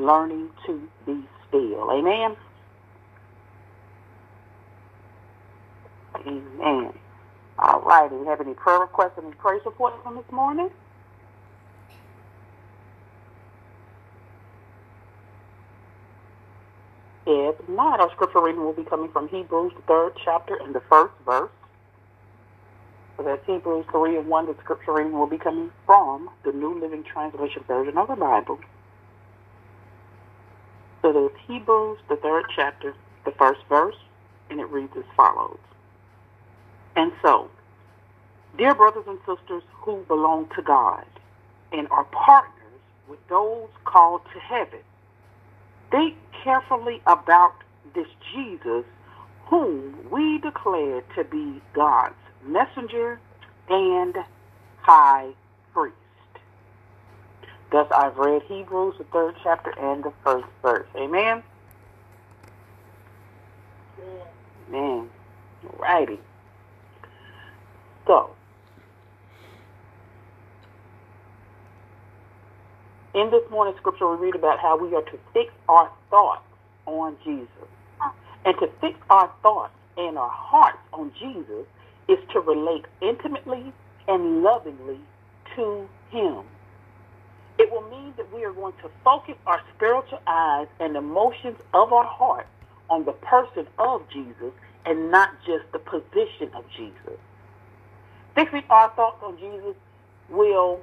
learning to be still. Amen. Amen. All right. Do you have any prayer requests and praise reports from this morning? If not, our scripture reading will be coming from Hebrews, the third chapter and the first verse. So that's Hebrews 3 and 1. The scripture reading will be coming from the New Living Translation version of the Bible. So there's Hebrews, the third chapter, the first verse, and it reads as follows. And so, dear brothers and sisters who belong to God and are partners with those called to heaven, think carefully about this Jesus whom we declare to be God's messenger and high priest. Thus I've read Hebrews, the third chapter and the first verse. Amen? Amen. Alrighty. So, in this morning's scripture, we read about how we are to fix our thoughts on Jesus. And to fix our thoughts and our hearts on Jesus is to relate intimately and lovingly to Him. It will mean that we are going to focus our spiritual eyes and emotions of our heart on the person of Jesus and not just the position of Jesus. Fixing our thoughts on Jesus will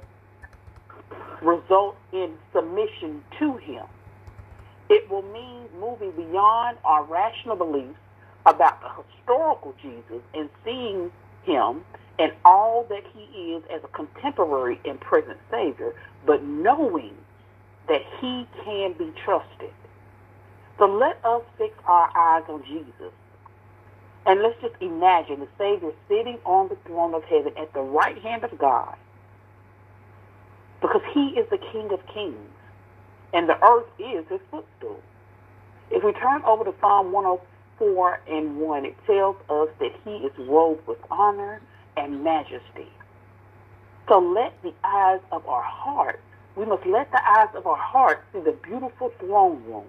result in submission to Him. It will mean moving beyond our rational beliefs about the historical Jesus and seeing Him and all that He is as a contemporary and present Savior, but knowing that He can be trusted. So let us fix our eyes on Jesus. And let's just imagine the Savior sitting on the throne of heaven at the right hand of God. Because he is the King of kings. And the earth is his footstool. If we turn over to Psalm 104 and 1, it tells us that he is robed with honor and majesty. So let the eyes of our heart, we must let the eyes of our heart see the beautiful throne room,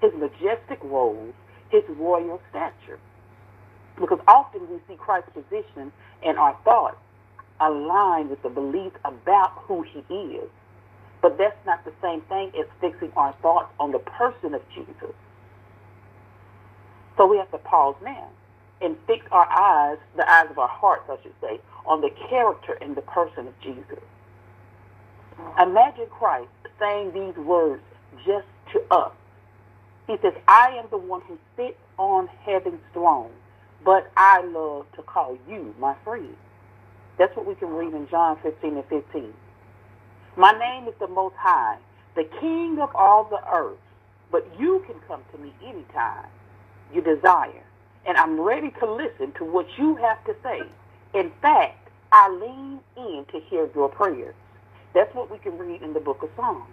his majestic robes, his royal stature. Because often we see Christ's position and our thoughts align with the belief about who he is. But that's not the same thing as fixing our thoughts on the person of Jesus. So we have to pause now and fix our eyes, the eyes of our hearts, I should say, on the character and the person of Jesus. Imagine Christ saying these words just to us. He says, I am the one who sits on heaven's throne, but I love to call you my friend. That's what we can read in John 15 and 15. My name is the Most High, the King of all the earth, but you can come to me anytime you desire, and I'm ready to listen to what you have to say. In fact, I lean in to hear your prayers. That's what we can read in the book of Psalms.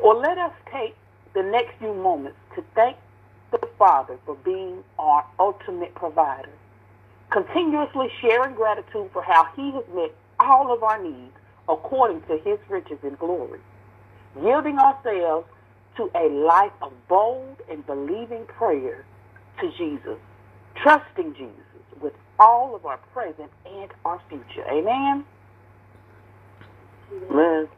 Or let us take the next few moments to thank the Father for being our ultimate provider continuously sharing gratitude for how he has met all of our needs according to his riches and glory, yielding ourselves to a life of bold and believing prayer to Jesus, trusting Jesus with all of our present and our future. Amen? Liz.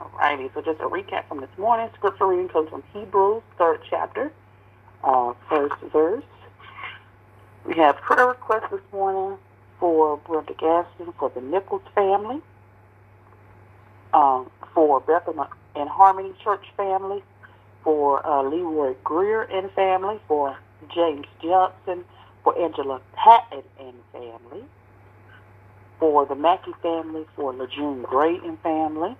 Alrighty, so just a recap from this morning. Scripture reading comes from Hebrews, third chapter, uh, first verse. We have prayer requests this morning for Brenda Gaston, for the Nichols family, um, for Bethel and Harmony Church family, for uh, Leroy Greer and family, for James Johnson, for Angela Patton and family, for the Mackey family, for Lejeune Gray and family,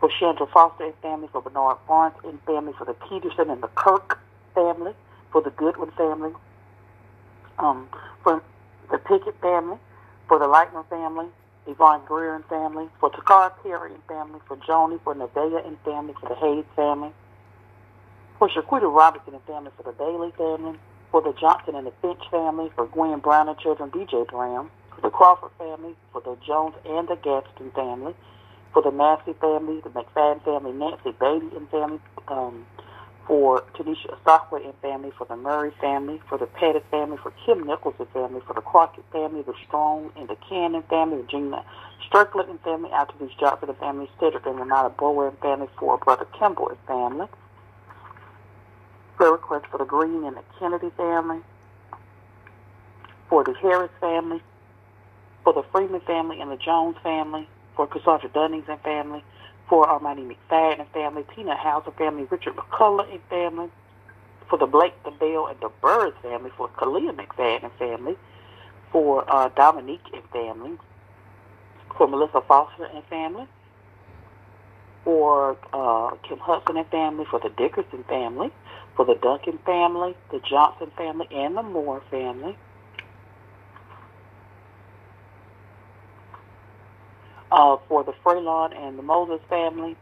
for Chandra Foster and family, for Bernard Barnes and family, for the Peterson and the Kirk family, for the Goodwin family, um, for the Pickett family, for the Lightner family, Yvonne Greer and family, for Takara Perry and family, for Joni, for Nevaeh and family, for the Hayes family, for Shaquita Robinson and family, for the Bailey family, for the Johnson and the Finch family, for Gwen Brown and children, DJ Brown, for the Crawford family, for the Jones and the Gaston family, for the Massey family, the McFadden family, Nancy Beatty and family, um, for Tanisha Asakwa and family, for the Murray family, for the Pettit family, for Kim Nichols and family, for the Crockett family, the Strong and the Cannon family, Regina Strickland and family, Altavis Johnson and family, Cedric and Renata Bower and family, for Brother Kimball and family. Prayer request for the Green and the Kennedy family, for the Harris family, for the Freeman family and the Jones family, for Cassandra Dunnings and family, for Armani McFadden and family, Tina Hauser family, Richard McCullough and family, for the Blake, the Bell, and the Burrs family, for Kalia McFadden and family, for uh, Dominique and family, for Melissa Foster and family, for uh, Kim Hudson and family, for the Dickerson family, for the Duncan family, the Johnson family, and the Moore family. Uh, for the Freelon and the Moses family,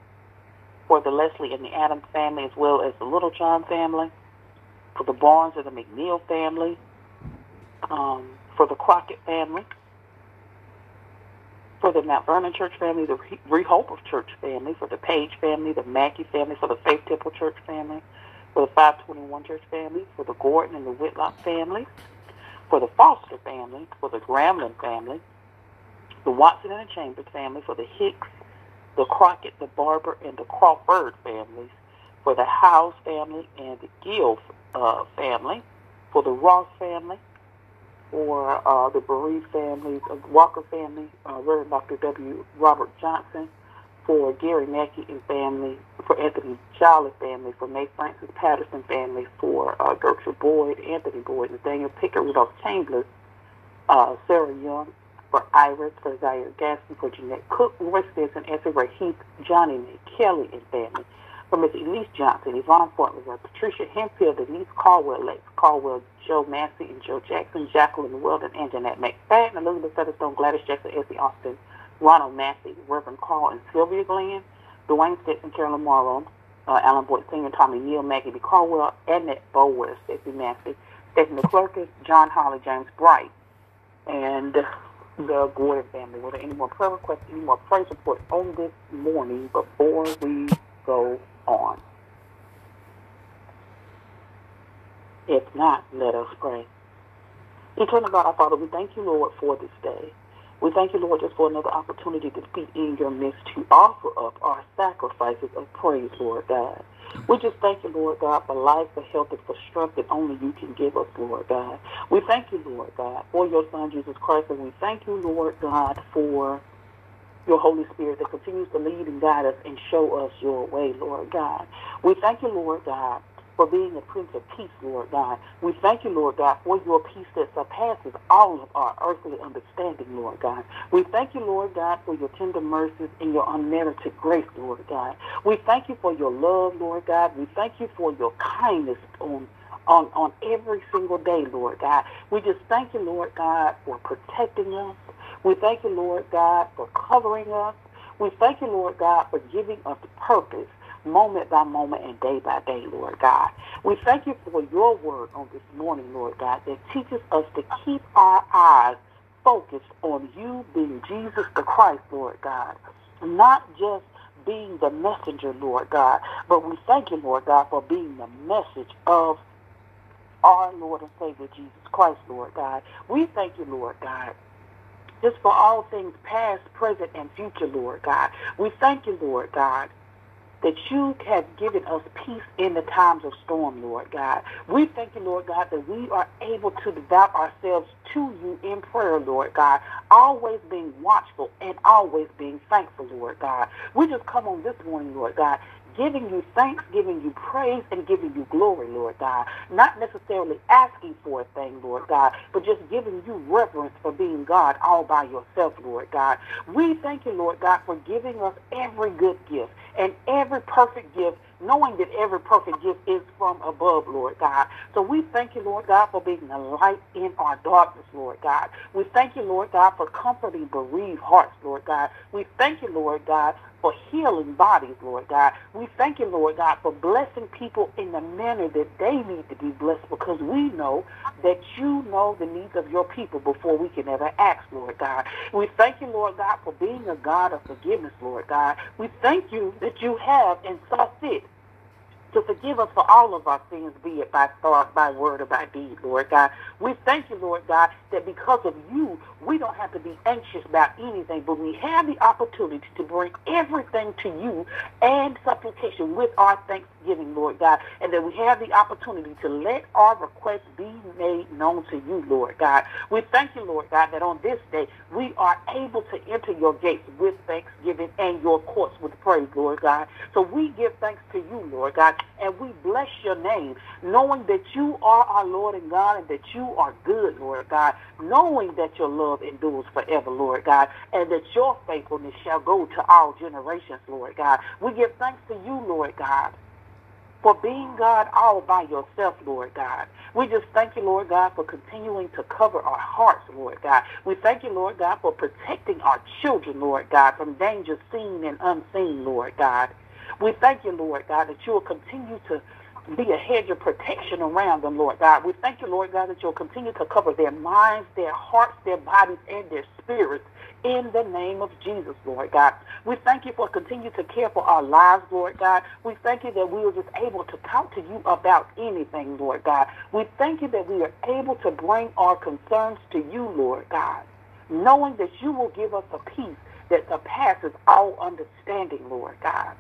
for the Leslie and the Adams family, as well as the Little John family, for the Barnes and the McNeil family, um, for the Crockett family, for the Mount Vernon Church family, the Rehoboth Church family, for the Page family, the Mackey family, for the Faith Temple Church family, for the 521 Church family, for the Gordon and the Whitlock family, for the Foster family, for the Gramlin family, the Watson and the Chambers family, for the Hicks, the Crockett, the Barber, and the Crawford families, for the House family and the Gill uh, family, for the Ross family, for uh, the Bereaved family, Walker family, uh, Reverend Dr. W. Robert Johnson, for Gary Mackey and family, for Anthony Jolly family, for May Francis Patterson family, for uh, Gertrude Boyd, Anthony Boyd, Nathaniel Pickett, Rudolph Chambers, uh, Sarah Young, for Iris, for Zaire Gaston, for Jeanette Cook, Roy Stinson, Essie Ray Heath, Johnny May Kelly and family, for Miss Elise Johnson, Yvonne Fortler, Patricia Hemphill, Denise Caldwell, Lex Caldwell, Joe Massey and Joe Jackson, Jacqueline Weldon, and Jeanette McFadden, Elizabeth Featherstone, Gladys Jackson, Essie Austin, Ronald Massey, Reverend Carl and Sylvia Glenn, Dwayne Stetson, Carolyn Morrow, uh, Alan Boyd Sr., Tommy Neal, Maggie B. Caldwell, Annette Bower, Stephanie Massey, Stephanie McClurkin, John Holly, James Bright, and the Gordon family. Were there any more prayer requests, any more praise reports on this morning before we go on? If not, let us pray. Eternal God, our Father, we thank you, Lord, for this day. We thank you, Lord, just for another opportunity to be in your midst to offer up our sacrifices of praise, Lord God. We just thank you, Lord God, for life, for health, and for strength that only you can give us, Lord God. We thank you, Lord God, for your Son, Jesus Christ, and we thank you, Lord God, for your Holy Spirit that continues to lead and guide us and show us your way, Lord God. We thank you, Lord God, for being a Prince of Peace, Lord God. We thank you, Lord God, for your peace that surpasses all of our earthly understanding, Lord God. We thank you, Lord God, for your tender mercies and your unmerited grace, Lord God. We thank you for your love, Lord God. We thank you for your kindness on on, on every single day, Lord God. We just thank you, Lord God, for protecting us. We thank you, Lord God, for covering us. We thank you, Lord God, for giving us purpose moment by moment and day by day, Lord God. We thank you for your word on this morning, Lord God, that teaches us to keep our eyes focused on you being Jesus the Christ, Lord God. Not just being the messenger, Lord God, but we thank you, Lord God, for being the message of our Lord and Savior Jesus Christ, Lord God. We thank you, Lord God, just for all things past, present, and future, Lord God. We thank you, Lord God, that you have given us peace in the times of storm, Lord God. We thank you, Lord God, that we are able to devote ourselves to you in prayer, Lord God, always being watchful and always being thankful, Lord God. We just come on this morning, Lord God, giving you thanks, giving you praise, and giving you glory, Lord God. Not necessarily asking for a thing, Lord God, but just giving you reverence for being God all by yourself, Lord God. We thank you, Lord God, for giving us every good gift and every perfect gift knowing that every perfect gift is from above, Lord God. So we thank you, Lord God, for being the light in our darkness, Lord God. We thank you, Lord God, for comforting bereaved hearts, Lord God. We thank you, Lord God, for healing bodies, Lord God. We thank you, Lord God, for blessing people in the manner that they need to be blessed because we know that you know the needs of your people before we can ever ask, Lord God. We thank you, Lord God, for being a God of forgiveness, Lord God. We thank you that you have and saw fit to forgive us for all of our sins, be it by thought, by word, or by deed, Lord God. We thank you, Lord God, that because of you, we don't have to be anxious about anything, but we have the opportunity to bring everything to you and supplication with our thanksgiving, Lord God, and that we have the opportunity to let our requests be made known to you, Lord God. We thank you, Lord God, that on this day we are able to enter your gates with thanksgiving and your courts with praise, Lord God. So we give thanks to you, Lord God, and we bless your name, knowing that you are our Lord and God and that you are good, Lord God, knowing that your love endures forever, Lord God, and that your faithfulness shall go to all generations, Lord God. We give thanks to you, Lord God for being God all by yourself, Lord God. We just thank you, Lord God, for continuing to cover our hearts, Lord God. We thank you, Lord God, for protecting our children, Lord God, from danger seen and unseen, Lord God. We thank you, Lord God, that you will continue to be a hedge of protection around them, Lord God. We thank you, Lord God, that you'll continue to cover their minds, their hearts, their bodies, and their spirits in the name of Jesus, Lord God. We thank you for continuing to care for our lives, Lord God. We thank you that we are just able to talk to you about anything, Lord God. We thank you that we are able to bring our concerns to you, Lord God, knowing that you will give us a peace that surpasses all understanding, Lord God.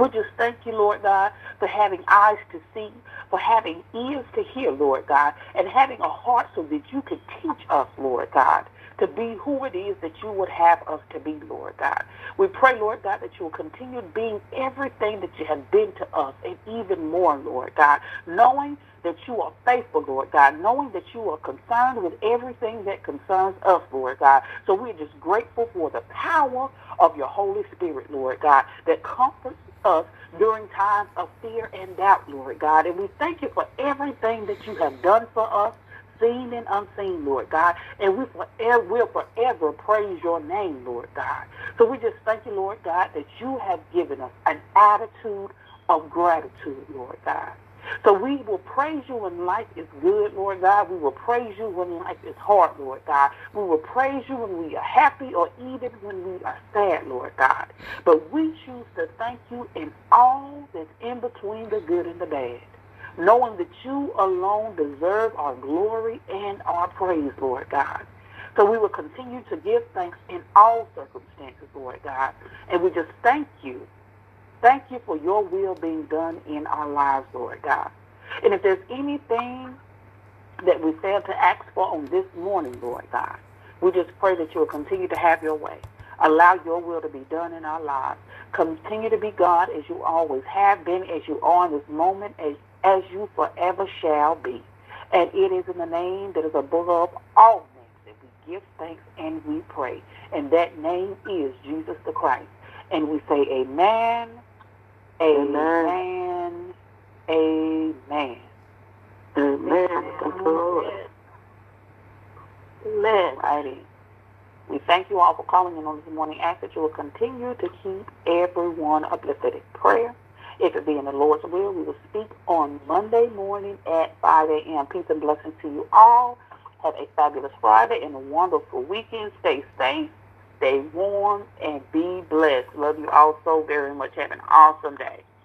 We just thank you, Lord God, for having eyes to see, for having ears to hear, Lord God, and having a heart so that you can teach us, Lord God, to be who it is that you would have us to be, Lord God. We pray, Lord God, that you will continue being everything that you have been to us and even more, Lord God, knowing that you are faithful, Lord God, knowing that you are concerned with everything that concerns us, Lord God. So we're just grateful for the power of your Holy Spirit, Lord God, that comforts us during times of fear and doubt, Lord God. And we thank you for everything that you have done for us, seen and unseen, Lord God. And we forever, will forever praise your name, Lord God. So we just thank you, Lord God, that you have given us an attitude of gratitude, Lord God. So we will praise you when life is good, Lord God. We will praise you when life is hard, Lord God. We will praise you when we are happy or even when we are sad, Lord God. But we choose to thank you in all that's in between the good and the bad, knowing that you alone deserve our glory and our praise, Lord God. So we will continue to give thanks in all circumstances, Lord God. And we just thank you Thank you for your will being done in our lives, Lord God. And if there's anything that we failed to ask for on this morning, Lord God, we just pray that you will continue to have your way. Allow your will to be done in our lives. Continue to be God as you always have been, as you are in this moment, as, as you forever shall be. And it is in the name that is above all names that we give thanks and we pray. And that name is Jesus the Christ. And we say amen, Amen. Amen. Amen. Thank you, Lord. Amen. Righty. We thank you all for calling in on this morning. Ask that you will continue to keep everyone uplifted in prayer. If it be in the Lord's will, we will speak on Monday morning at 5 a.m. Peace and blessings to you all. Have a fabulous Friday and a wonderful weekend. Stay safe Stay warm and be blessed. Love you all so very much. Have an awesome day.